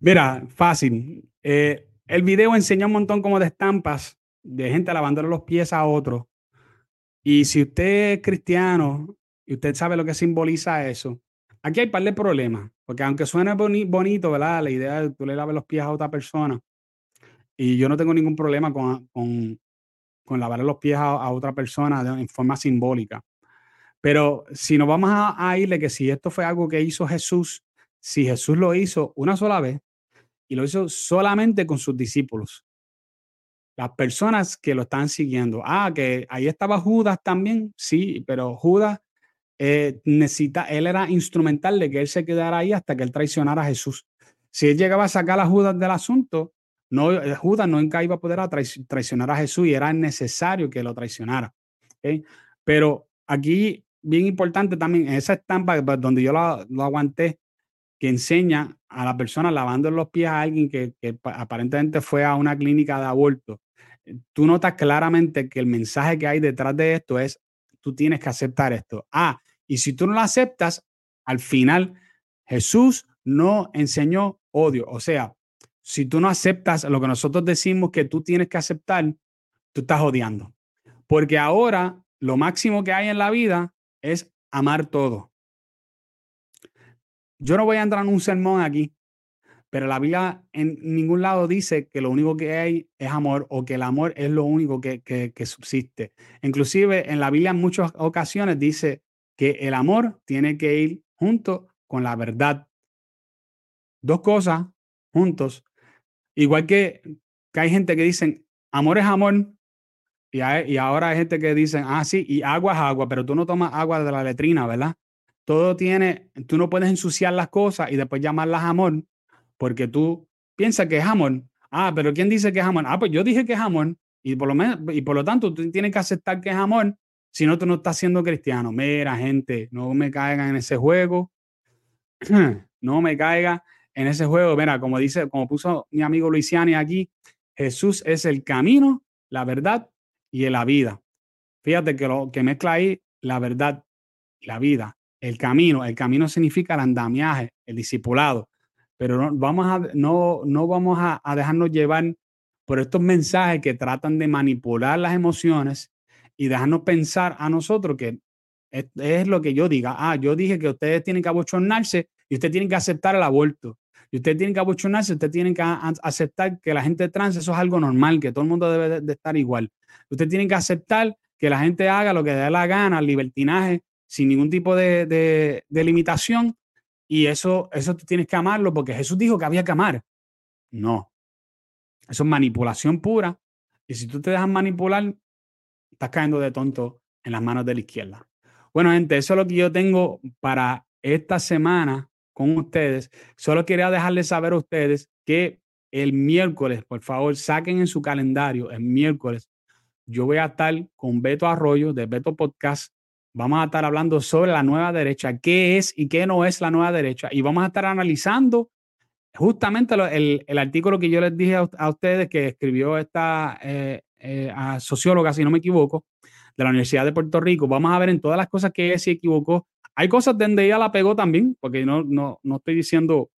Mira, fácil. Eh, el video enseña un montón como de estampas de gente lavándole los pies a otro. Y si usted es cristiano y usted sabe lo que simboliza eso, aquí hay un par de problemas. Porque aunque suene bonito, ¿verdad? La idea de que tú le laves los pies a otra persona. Y yo no tengo ningún problema con, con, con lavar los pies a, otra persona en forma simbólica. Pero si nos vamos a, a irle que si esto fue algo que hizo Jesús, si Jesús lo hizo una sola vez y lo hizo solamente con sus discípulos, las personas que lo están siguiendo. Ah, que ahí estaba Judas también, sí, pero Judas eh, necesita, él era instrumental de que él se quedara ahí hasta que él traicionara a Jesús. Si él llegaba a sacar a Judas del asunto, no, eh, Judas nunca iba a poder traicionar a Jesús y era necesario que lo traicionara. Pero aquí, bien importante también, esa estampa pues, donde yo lo, aguanté, que enseña a la persona lavando los pies a alguien que, aparentemente fue a una clínica de aborto, tú notas claramente que el mensaje que hay detrás de esto es, tú tienes que aceptar esto. Ah, y si tú no lo aceptas, al final Jesús no enseñó odio. O sea, si tú no aceptas lo que nosotros decimos que tú tienes que aceptar, tú estás odiando. Porque ahora lo máximo que hay en la vida es amar todo. Yo no voy a entrar en un sermón aquí, pero la Biblia en ningún lado dice que lo único que hay es amor o que el amor es lo único que, que subsiste. Inclusive en la Biblia en muchas ocasiones dice que el amor tiene que ir junto con la verdad. Dos cosas juntos Igual que, hay gente que dicen, amor es amor, y, y, ahora hay gente que dice, ah, sí, y agua es agua, pero tú no tomas agua de la letrina, ¿verdad? Todo tiene, tú no puedes ensuciar las cosas y después llamarlas amor, porque tú piensas que es amor. Ah, pero ¿quién dice que es amor? Ah, pues yo dije que es amor, y por lo, menos, y por lo tanto tú tienes que aceptar que es amor, si no, tú no estás siendo cristiano. Mira, gente, no me caigan en ese juego, no me caiga en ese juego. Mira, como dice, como puso mi amigo Luisiani aquí, Jesús es el camino, la verdad y la vida. Fíjate que lo que mezcla ahí la verdad la vida. El camino, el camino significa el andamiaje, el discipulado. Pero no vamos a, no, no vamos a, dejarnos llevar por estos mensajes que tratan de manipular las emociones y dejarnos pensar a nosotros que es, lo que yo diga. Ah, yo dije que ustedes tienen que abochornarse y ustedes tienen que aceptar el aborto. Y usted tiene que abochonarse, usted tiene que aceptar que la gente trans, eso es algo normal, que todo el mundo debe de, estar igual. Usted tiene que aceptar que la gente haga lo que dé la gana, libertinaje, sin ningún tipo de, limitación. Y eso, eso tú tienes que amarlo porque Jesús dijo que había que amar. No. Eso es manipulación pura. Y si tú te dejas manipular, estás cayendo de tonto en las manos de la izquierda. Bueno, gente, eso es lo que yo tengo para esta semana con ustedes. Solo quería dejarles saber a ustedes que el miércoles, por favor, saquen en su calendario el miércoles. Yo voy a estar con Beto Arroyo de Beto Podcast. Vamos a estar hablando sobre la nueva derecha, qué es y qué no es la nueva derecha. Y vamos a estar analizando justamente el, artículo que yo les dije a, ustedes que escribió esta eh, eh, socióloga, si no me equivoco, de la Universidad de Puerto Rico. Vamos a ver en todas las cosas que ella se equivocó hay cosas donde ella la pegó también, porque no, no, no estoy diciendo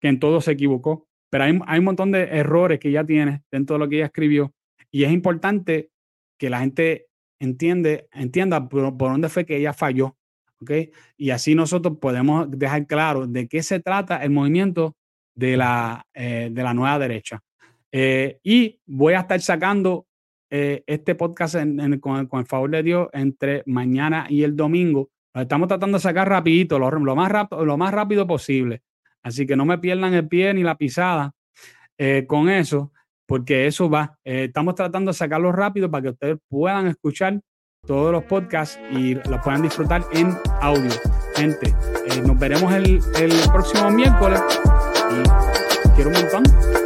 que en todo se equivocó, pero hay, hay un montón de errores que ella tiene dentro de lo que ella escribió y es importante que la gente entiende, entienda por, dónde fue que ella falló. ¿ok? Y así nosotros podemos dejar claro de qué se trata el movimiento de la, eh, de la nueva derecha. Eh, y voy a estar sacando eh, este podcast con, con, el favor de Dios entre mañana y el domingo estamos tratando de sacar rapidito, lo, más, rápido, lo más rápido posible. Así que no me pierdan el pie ni la pisada con eso, porque eso va. Eh, estamos tratando de sacarlo rápido para que ustedes puedan escuchar todos los podcasts y los puedan disfrutar en audio. Gente, eh, nos veremos el, el próximo miércoles y quiero un montón.